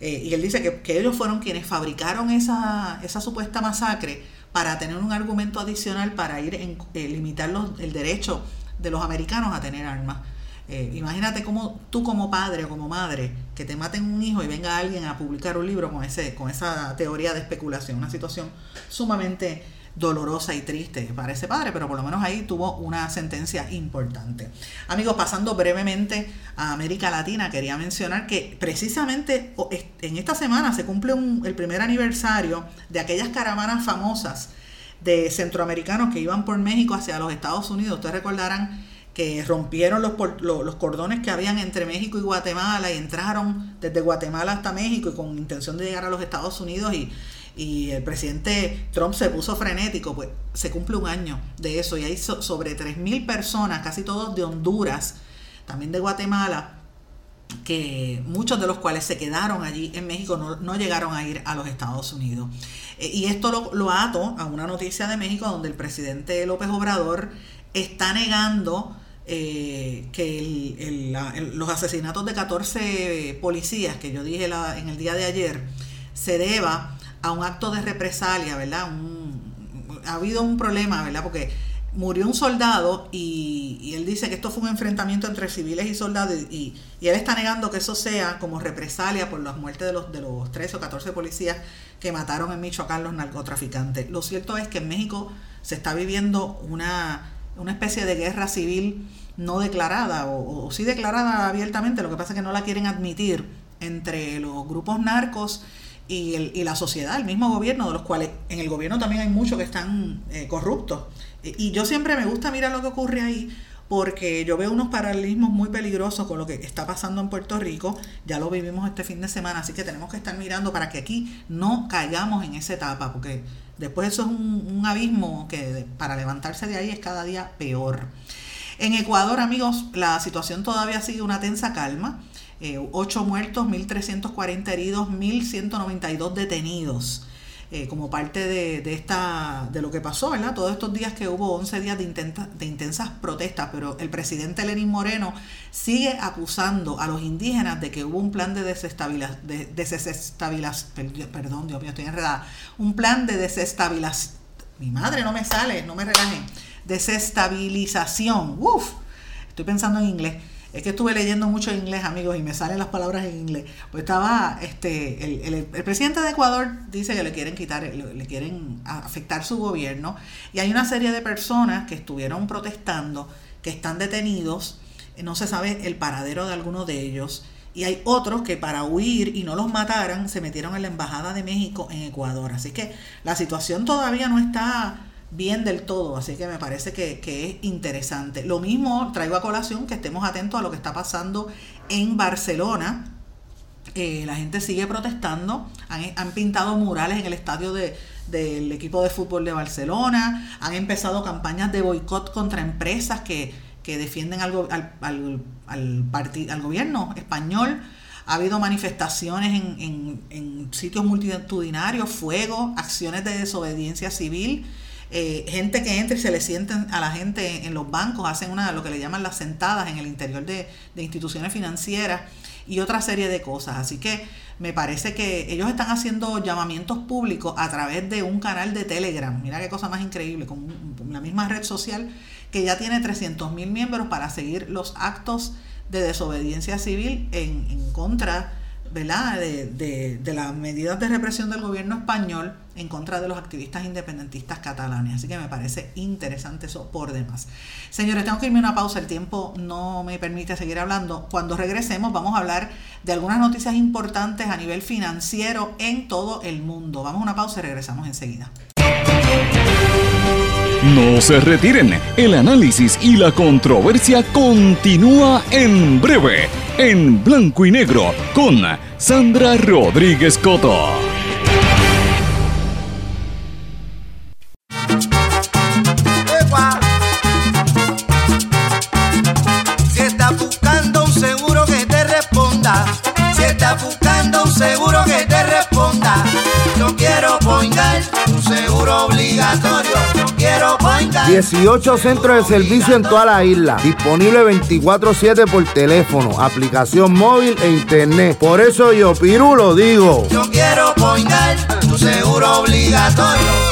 Eh, y él dice que, ellos fueron quienes fabricaron esa, esa supuesta masacre para tener un argumento adicional para ir en eh, limitar los, el derecho de los americanos a tener armas. Eh, imagínate cómo tú como padre o como madre que te maten un hijo y venga alguien a publicar un libro con, ese, con esa teoría de especulación, una situación sumamente dolorosa y triste para ese padre, pero por lo menos ahí tuvo una sentencia importante. Amigos, pasando brevemente a América Latina, quería mencionar que precisamente en esta semana se cumple el primer aniversario de aquellas caravanas famosas de centroamericanos que iban por México hacia los Estados Unidos. Ustedes recordarán que rompieron los, los, cordones que habían entre México y Guatemala y entraron desde Guatemala hasta México y con intención de llegar a los Estados Unidos y y el presidente Trump se puso frenético, pues se cumple un año de eso y hay sobre 3.000 personas, casi todos de Honduras, también de Guatemala, que muchos de los cuales se quedaron allí en México, no, llegaron a ir a los Estados Unidos. Eh, y esto lo, lo, ato a una noticia de México donde el presidente López Obrador está negando eh, que los asesinatos de 14 policías que yo dije en el día de ayer se deba a un acto de represalia, ¿verdad? ha habido un problema, ¿verdad? Porque murió un soldado y, él dice que esto fue un enfrentamiento entre civiles y soldados y, él está negando que eso sea como represalia por las muertes de los, de los 13 o 14 policías que mataron en Michoacán los narcotraficantes. Lo cierto es que en México se está viviendo una, una especie de guerra civil no declarada o, o sí declarada abiertamente, lo que pasa es que no la quieren admitir entre los grupos narcos y, la sociedad, el mismo gobierno, de los cuales en el gobierno también hay muchos que están eh, corruptos. Y yo siempre me gusta mirar lo que ocurre ahí, porque yo veo unos paralelismos muy peligrosos con lo que está pasando en Puerto Rico, ya lo vivimos este fin de semana, así que tenemos que estar mirando para que aquí no caigamos en esa etapa, porque después eso es un, abismo que para levantarse de ahí es cada día peor. En Ecuador, amigos, la situación todavía sigue una tensa calma. Eh, 8 muertos, 1.340 heridos, 1.192 detenidos. Eh, como parte de, de, esta, de lo que pasó, ¿verdad? Todos estos días que hubo 11 días de, de intensas protestas, pero el presidente Lenín Moreno sigue acusando a los indígenas de que hubo un plan de desestabilización, de, perdón, Dios mío, estoy enredada, un plan de desestabilización, mi madre no me sale, no me relajen, desestabilización, uff, estoy pensando en inglés es que estuve leyendo mucho inglés, amigos, y me salen las palabras en inglés. Pues estaba, este, el, presidente de Ecuador dice que le quieren quitar, le, quieren afectar su gobierno. Y hay una serie de personas que estuvieron protestando, que están detenidos, no se sabe el paradero de alguno de ellos. Y hay otros que para huir y no los mataran se metieron en la Embajada de México en Ecuador. Así que la situación todavía no está bien del todo, así que me parece que, es interesante. Lo mismo traigo a colación que estemos atentos a lo que está pasando en Barcelona. Eh, la gente sigue protestando, han, pintado murales en el estadio de, del equipo de fútbol de Barcelona, han empezado campañas de boicot contra empresas que, que defienden al, al, al, al gobierno español. Ha habido manifestaciones en, en, en sitios multitudinarios, fuego, acciones de desobediencia civil. Eh, gente que entra y se le sienten a la gente en los bancos, hacen una lo que le llaman las sentadas en el interior de, instituciones financieras y otra serie de cosas. Así que me parece que ellos están haciendo llamamientos públicos a través de un canal de Telegram. Mira qué cosa más increíble, con la misma red social que ya tiene 300 mil miembros para seguir los actos de desobediencia civil en, contra ¿verdad? De, de, las medidas de represión del gobierno español en contra de los activistas independentistas catalanes. Así que me parece interesante eso por demás. Señores, tengo que irme a una pausa, el tiempo no me permite seguir hablando. Cuando regresemos vamos a hablar de algunas noticias importantes a nivel financiero en todo el mundo. Vamos a una pausa y regresamos enseguida.
No se retiren, el análisis y la controversia continúa en breve en blanco y negro con Sandra Rodríguez Coto.
Un seguro obligatorio
18 centros de servicio en toda la isla. Disponible 24-7 por teléfono, aplicación móvil e internet. Por eso yo, Piru, lo digo.
Yo quiero poner tu seguro obligatorio.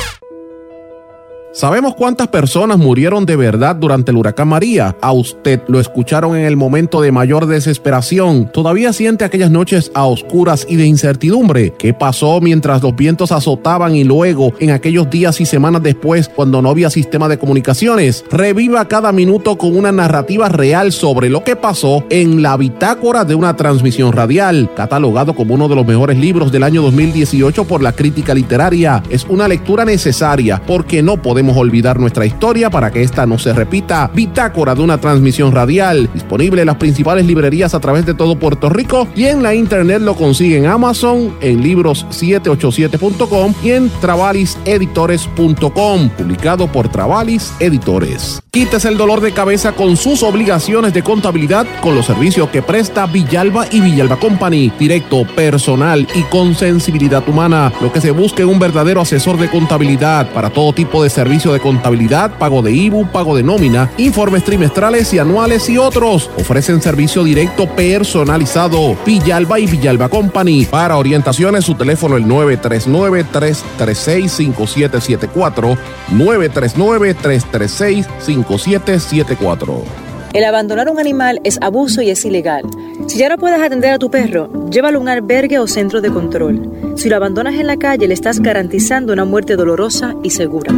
¿Sabemos cuántas personas murieron de verdad durante el huracán María? A usted lo escucharon en el momento de mayor desesperación. ¿Todavía siente aquellas noches a oscuras y de incertidumbre? ¿Qué pasó mientras los vientos azotaban y luego en aquellos días y semanas después cuando no había sistema de comunicaciones? Reviva cada minuto con una narrativa real sobre lo que pasó en la bitácora de una transmisión radial, catalogado como uno de los mejores libros del año 2018 por la crítica literaria. Es una lectura necesaria porque no podemos olvidar nuestra historia para que esta no se repita. Bitácora de una transmisión radial, disponible en las principales librerías a través de todo Puerto Rico y en la internet lo consigue en Amazon, en libros787.com y en travaliseditores.com, publicado por Travalis Editores. Quítese el dolor de cabeza con sus obligaciones de contabilidad con los servicios que presta Villalba y Villalba Company, directo, personal y con sensibilidad humana. Lo que se busque un verdadero asesor de contabilidad para todo tipo de servicio de contabilidad, pago de IBU, pago de nómina, informes trimestrales y anuales y otros. Ofrecen servicio directo personalizado. Villalba y Villalba Company. Para orientaciones, su teléfono el 939-336-5774. 939-336-5774. 5774.
El abandonar un animal es abuso y es ilegal. Si ya no puedes atender a tu perro, llévalo a un albergue o centro de control. Si lo abandonas en la calle, le estás garantizando una muerte dolorosa y segura.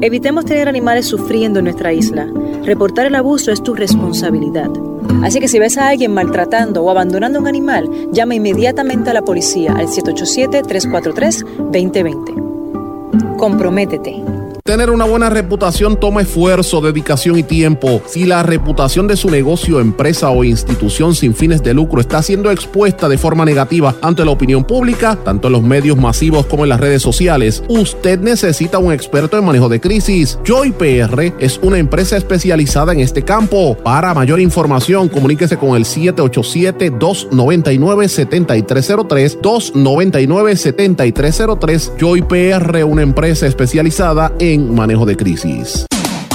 Evitemos tener animales sufriendo en nuestra isla. Reportar el abuso es tu responsabilidad. Así que si ves a alguien maltratando o abandonando un animal, llama inmediatamente a la policía al 787-343-2020. Comprométete.
Tener una buena reputación toma esfuerzo, dedicación y tiempo. Si la reputación de su negocio, empresa o institución sin fines de lucro está siendo expuesta de forma negativa ante la opinión pública, tanto en los medios masivos como en las redes sociales, usted necesita un experto en manejo de crisis. Joy PR es una empresa especializada en este campo. Para mayor información, comuníquese con el 787-299-7303, 299-7303. Joy una empresa especializada en manejo de crisis.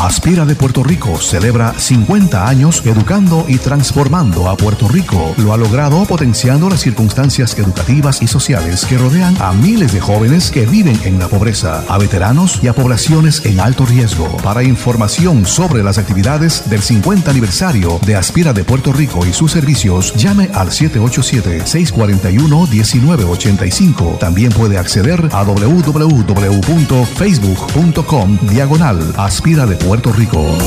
Aspira de Puerto Rico celebra 50 años educando y transformando a Puerto Rico. Lo ha logrado potenciando las circunstancias educativas y sociales que rodean a miles de jóvenes que viven en la pobreza, a veteranos y a poblaciones en alto riesgo. Para información sobre las actividades del 50 aniversario de Aspira de Puerto Rico y sus servicios, llame al 787-641-1985. También puede acceder a www.facebook.com diagonal Aspira de Puerto Rico.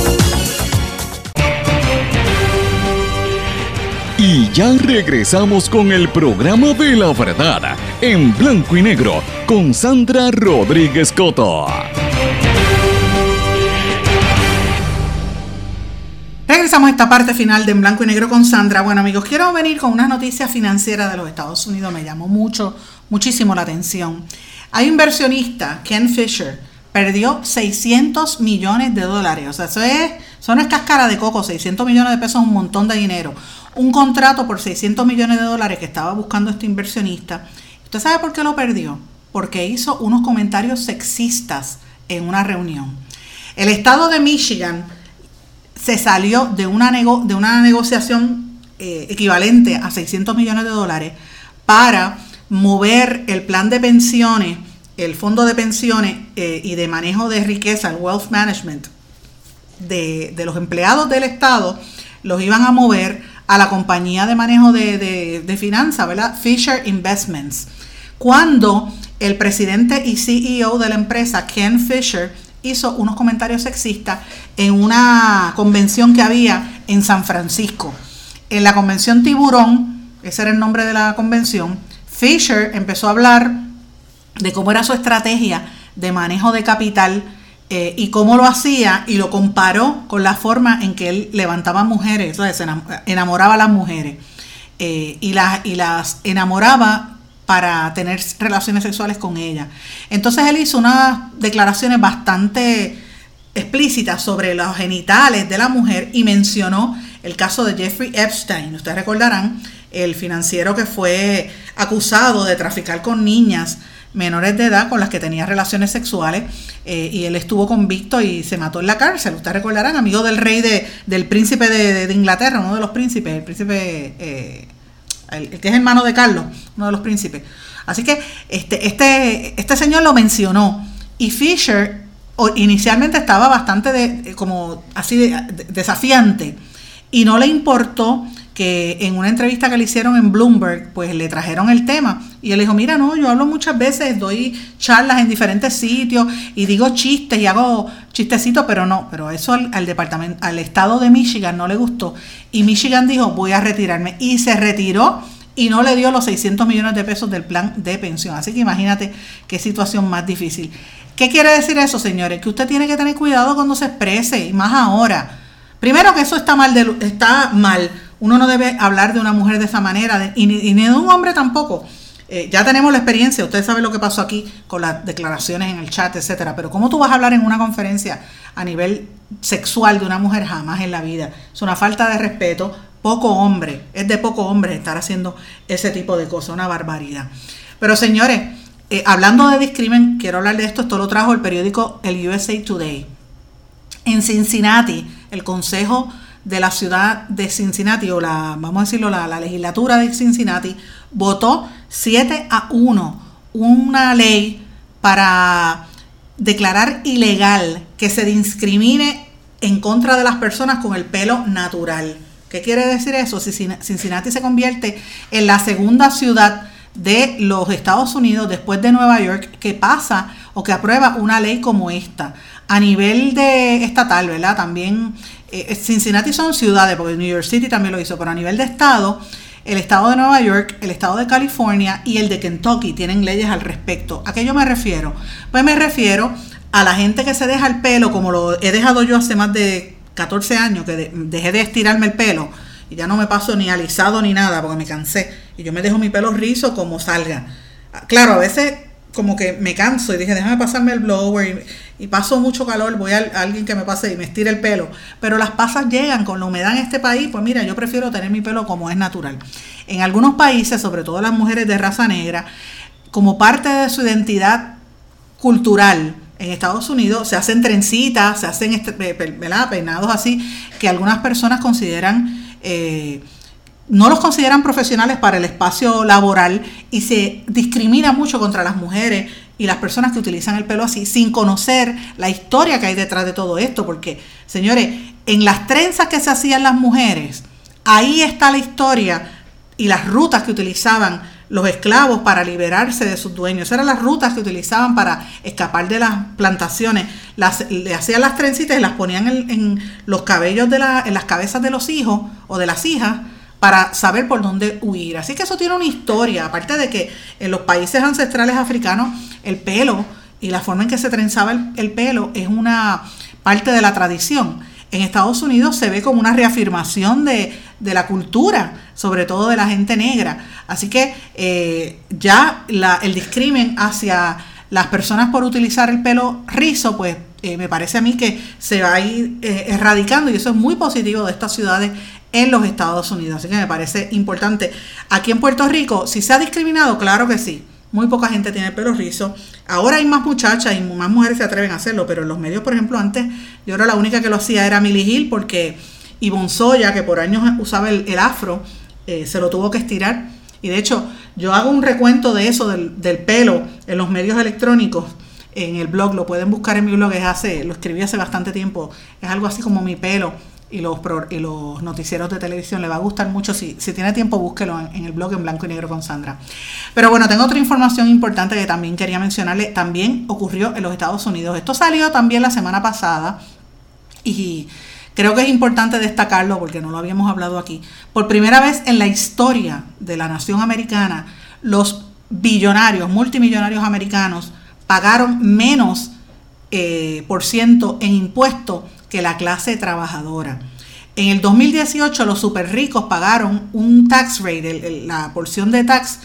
Y ya regresamos con el programa de la verdad en blanco y negro con Sandra Rodríguez Coto.
Regresamos a esta parte final de En Blanco y Negro con Sandra. Bueno amigos, quiero venir con una noticia financiera de los Estados Unidos. Me llamó mucho, muchísimo la atención. Hay un inversionista, Ken Fisher, perdió 600 millones de dólares. O sea, eso, es, eso no es cáscara de coco, 600 millones de pesos es un montón de dinero. Un contrato por 600 millones de dólares que estaba buscando este inversionista. ¿Usted sabe por qué lo perdió? Porque hizo unos comentarios sexistas en una reunión. El estado de Michigan se salió de una, nego de una negociación eh, equivalente a 600 millones de dólares para mover el plan de pensiones el fondo de pensiones eh, y de manejo de riqueza, el wealth management, de, los empleados del Estado, los iban a mover a la compañía de manejo de, de finanzas, ¿verdad? Fisher Investments. Cuando el presidente y CEO de la empresa, Ken Fisher, hizo unos comentarios sexistas en una convención que había en San Francisco. En la convención Tiburón, ese era el nombre de la convención, Fisher empezó a hablar de cómo era su estrategia de manejo de capital eh, y cómo lo hacía y lo comparó con la forma en que él levantaba mujeres, entonces enamoraba a las mujeres eh, y, las, y las enamoraba para tener relaciones sexuales con ellas. Entonces él hizo unas declaraciones bastante explícitas sobre los genitales de la mujer y mencionó el caso de Jeffrey Epstein. Ustedes recordarán el financiero que fue acusado de traficar con niñas menores de edad con las que tenía relaciones sexuales eh, y él estuvo convicto y se mató en la cárcel. Ustedes recordarán, amigo del rey de, del príncipe de, Inglaterra, uno de los príncipes, el príncipe, eh, el, que es hermano de Carlos, uno de los príncipes. Así que este, este, este señor lo mencionó y Fisher inicialmente estaba bastante de, como así desafiante y no le importó que en una entrevista que le hicieron en Bloomberg, pues le trajeron el tema y él dijo, mira, no, yo hablo muchas veces, doy charlas en diferentes sitios y digo chistes y hago chistecitos, pero no, pero eso al, departamento, al estado de Michigan no le gustó y Michigan dijo, voy a retirarme y se retiró y no le dio los 600 millones de pesos del plan de pensión. Así que imagínate qué situación más difícil. ¿Qué quiere decir eso, señores? Que usted tiene que tener cuidado cuando se exprese y más ahora. Primero que eso está mal, de, está mal uno no debe hablar de una mujer de esa manera, y, ni, de un hombre tampoco. Eh, ya tenemos la experiencia, usted sabe lo que pasó aquí con las declaraciones en el chat, etcétera. Pero ¿cómo tú vas a hablar en una conferencia a nivel sexual de una mujer jamás en la vida? Es una falta de respeto, poco hombre, es de poco hombre estar haciendo ese tipo de cosas, una barbaridad. Pero señores, eh, hablando de discrimen, quiero hablar de esto, esto lo trajo el periódico el USA Today. En Cincinnati, el Consejo de la ciudad de Cincinnati, o la, vamos a decirlo, la, legislatura de Cincinnati, votó 7 a 1 una ley para declarar ilegal que se discrimine en contra de las personas con el pelo natural. ¿Qué quiere decir eso? Cincinnati se convierte en la segunda ciudad de los Estados Unidos después de Nueva York que pasa o que aprueba una ley como esta. A nivel de estatal, ¿verdad? También eh, Cincinnati son ciudades, porque New York City también lo hizo, pero a nivel de estado, el estado de Nueva York, el estado de California y el de Kentucky tienen leyes al respecto. ¿A qué yo me refiero? Pues me refiero a la gente que se deja el pelo, como lo he dejado yo hace más de 14 años, que dejé de estirarme el pelo y ya no me paso ni alisado ni nada porque me cansé. Y yo me dejo mi pelo rizo como salga. Claro, a veces como que me canso y dije, déjame pasarme el blower y, paso mucho calor, voy a, alguien que me pase y me estire el pelo. Pero las pasas llegan con la humedad en este país, pues mira, yo prefiero tener mi pelo como es natural. En algunos países, sobre todo las mujeres de raza negra, como parte de su identidad cultural, en Estados Unidos se hacen trencitas, se hacen este, peinados así, que algunas personas consideran eh, no los consideran profesionales para el espacio laboral y se discrimina mucho contra las mujeres y las personas que utilizan el pelo así sin conocer la historia que hay detrás de todo esto, porque señores, en las trenzas que se hacían las mujeres, ahí está la historia y las rutas que utilizaban los esclavos para liberarse de sus dueños. Esas eran las rutas que utilizaban para escapar de las plantaciones. Las, le hacían las trencitas y las ponían en, los cabellos de la, en las cabezas de los hijos o de las hijas para saber por dónde huir. Así que eso tiene una historia, aparte de que en los países ancestrales africanos el pelo y la forma en que se trenzaba el, pelo es una parte de la tradición. En Estados Unidos se ve como una reafirmación de, la cultura, sobre todo de la gente negra. Así que eh, ya el discrimen hacia las personas por utilizar el pelo rizo, pues eh, me parece a mí que se va a ir eh, erradicando y eso es muy positivo de estas ciudades en los Estados Unidos. Así que me parece importante. Aquí en Puerto Rico, si se ha discriminado, claro que sí. Muy poca gente tiene el pelo rizo. Ahora hay más muchachas y más mujeres se atreven a hacerlo, pero en los medios, por ejemplo, antes yo era la única que lo hacía era Millie Hill porque Ivonne Soya, que por años usaba el, afro, eh, se lo tuvo que estirar. Y de hecho, yo hago un recuento de eso, del, del, pelo, en los medios electrónicos, en el blog, lo pueden buscar en mi blog, es hace, lo escribí hace bastante tiempo, es algo así como mi pelo y los, y los noticieros de televisión. Le va a gustar mucho. Si, si tiene tiempo, búsquelo en, el blog en blanco y negro con Sandra. Pero bueno, tengo otra información importante que también quería mencionarle. También ocurrió en los Estados Unidos. Esto salió también la semana pasada y creo que es importante destacarlo porque no lo habíamos hablado aquí. Por primera vez en la historia de la nación americana, los billonarios, multimillonarios americanos pagaron menos eh, por ciento en impuestos que la clase trabajadora. En el 2018 los super ricos pagaron un tax rate, la porción de tax,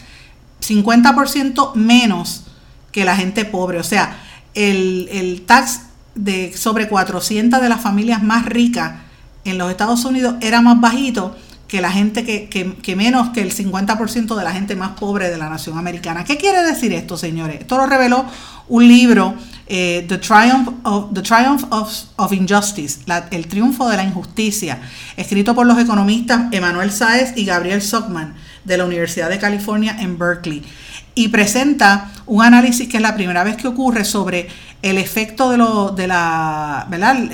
50% menos que la gente pobre. O sea, el, tax de sobre 400 de las familias más ricas en los Estados Unidos era más bajito que la gente que, que, menos que el 50% de la gente más pobre de la nación americana. ¿Qué quiere decir esto, señores? Esto lo reveló un libro eh, The Triumph of, the Triumph of, Injustice, el triunfo de la injusticia, escrito por los economistas Emanuel Saez y Gabriel Sockman de la Universidad de California en Berkeley. Y presenta un análisis que es la primera vez que ocurre sobre el efecto de, lo, de la,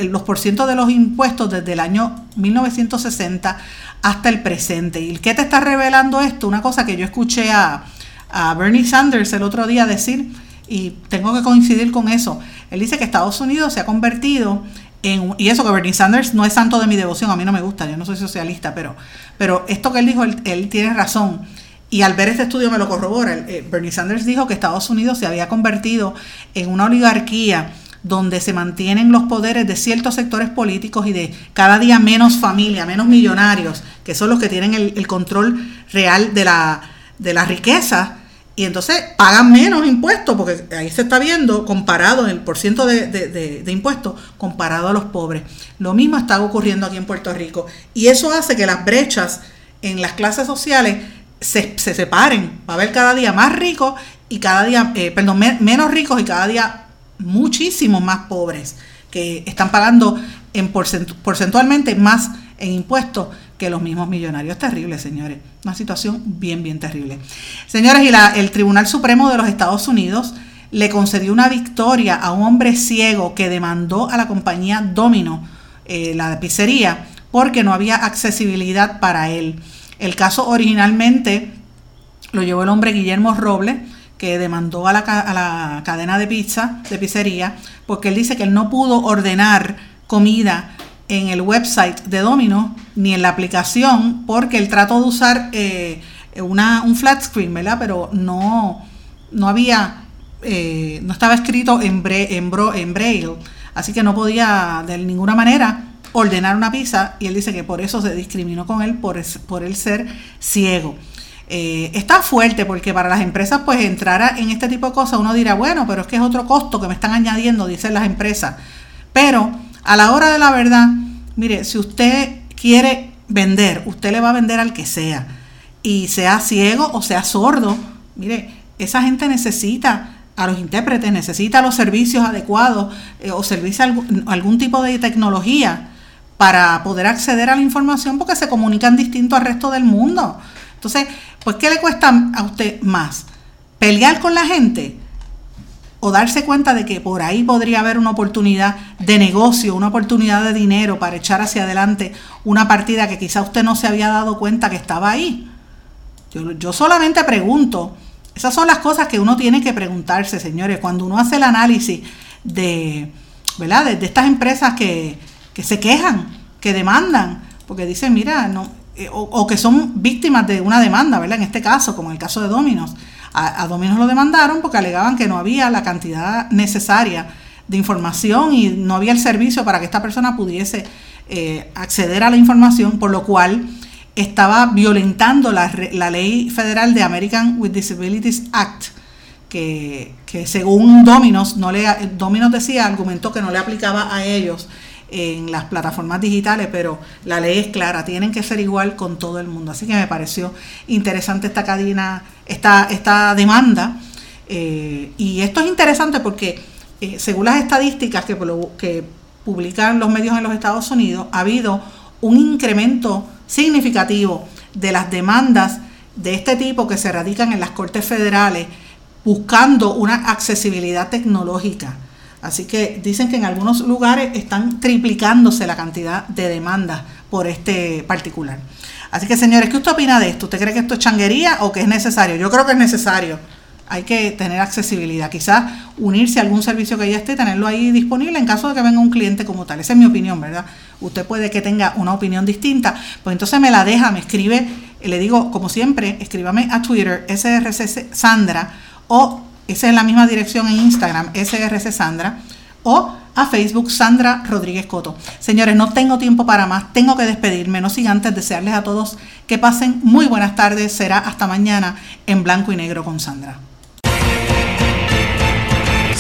los porcientos de los impuestos desde el año 1960 hasta el presente. ¿Y qué te está revelando esto? Una cosa que yo escuché a, a Bernie Sanders el otro día decir y tengo que coincidir con eso. Él dice que Estados Unidos se ha convertido en, y eso que Bernie Sanders no es santo de mi devoción, a mí no me gusta, yo no soy socialista, pero, pero esto que él dijo, él, tiene razón. Y al ver este estudio me lo corrobora. Eh, Bernie Sanders dijo que Estados Unidos se había convertido en una oligarquía donde se mantienen los poderes de ciertos sectores políticos y de cada día menos familia, menos millonarios, que son los que tienen el, control real de la, de la riqueza y entonces pagan menos impuestos, porque ahí se está viendo comparado el porciento de, de, impuestos comparado a los pobres. Lo mismo está ocurriendo aquí en Puerto Rico. Y eso hace que las brechas en las clases sociales se, separen. Va a haber cada día más ricos y cada día, eh, perdón, menos ricos y cada día muchísimos más pobres que están pagando en porcentualmente más en impuestos que los mismos millonarios. Terrible, señores. Una situación bien, bien terrible. Señores, y la, el Tribunal Supremo de los Estados Unidos le concedió una victoria a un hombre ciego que demandó a la compañía Domino, eh, la pizzería, porque no había accesibilidad para él. El caso originalmente lo llevó el hombre Guillermo Robles, que demandó a la, a la cadena de pizza, de pizzería, porque él dice que él no pudo ordenar comida en el website de Domino ni en la aplicación porque él trató de usar eh, una, un flat screen, ¿verdad? Pero no, no había, eh, no estaba escrito en, en, en braille, así que no podía de ninguna manera ordenar una pizza y él dice que por eso se discriminó con él por, por el ser ciego. Eh, está fuerte porque para las empresas pues entrar en este tipo de cosas uno dirá, bueno, pero es que es otro costo que me están añadiendo, dicen las empresas. Pero a la hora de la verdad, mire, si usted quiere vender, usted le va a vender al que sea. Y sea ciego o sea sordo, mire, esa gente necesita a los intérpretes, necesita los servicios adecuados eh, o servicio algún, algún tipo de tecnología para poder acceder a la información porque se comunican distinto al resto del mundo. Entonces, pues, ¿qué le cuesta a usted más? ¿Pelear con la gente? o darse cuenta de que por ahí podría haber una oportunidad de negocio, una oportunidad de dinero para echar hacia adelante una partida que quizá usted no se había dado cuenta que estaba ahí. Yo, solamente pregunto, esas son las cosas que uno tiene que preguntarse, señores, cuando uno hace el análisis de, ¿verdad? de, estas empresas que, se quejan, que demandan, porque dicen, mira, no, eh, o, que son víctimas de una demanda, ¿verdad? En este caso, como en el caso de Dominos a, Dominos lo demandaron porque alegaban que no había la cantidad necesaria de información y no había el servicio para que esta persona pudiese eh, acceder a la información, por lo cual estaba violentando la, ley federal de American with Disabilities Act, que, que según Dominos, Dominos decía, argumentó que no le aplicaba a ellos en las plataformas digitales, pero la ley es clara, tienen que ser igual con todo el mundo. Así que me pareció interesante esta cadena, esta, esta demanda. Eh, y esto es interesante porque eh, según las estadísticas que, que publican los medios en los Estados Unidos, ha habido un incremento significativo de las demandas de este tipo que se radican en las Cortes Federales buscando una accesibilidad tecnológica. Así que dicen que en algunos lugares están triplicándose la cantidad de demandas por este particular. Así que señores, ¿qué usted opina de esto? ¿Usted cree que esto es changuería o que es necesario? Yo creo que es necesario. Hay que tener accesibilidad. Quizás unirse a algún servicio que ya esté, tenerlo ahí disponible en caso de que venga un cliente como tal. Esa es mi opinión, ¿verdad? Usted puede que tenga una opinión distinta. Pues entonces me la deja, me escribe, le digo, como siempre, escríbame a Twitter, SRC Sandra, o esa es la misma dirección en Instagram, SRC Sandra, o a Facebook Sandra Rodríguez Coto. Señores, no tengo tiempo para más, tengo que despedirme, no sin antes desearles a todos que pasen muy buenas tardes, será hasta mañana en blanco y negro con Sandra.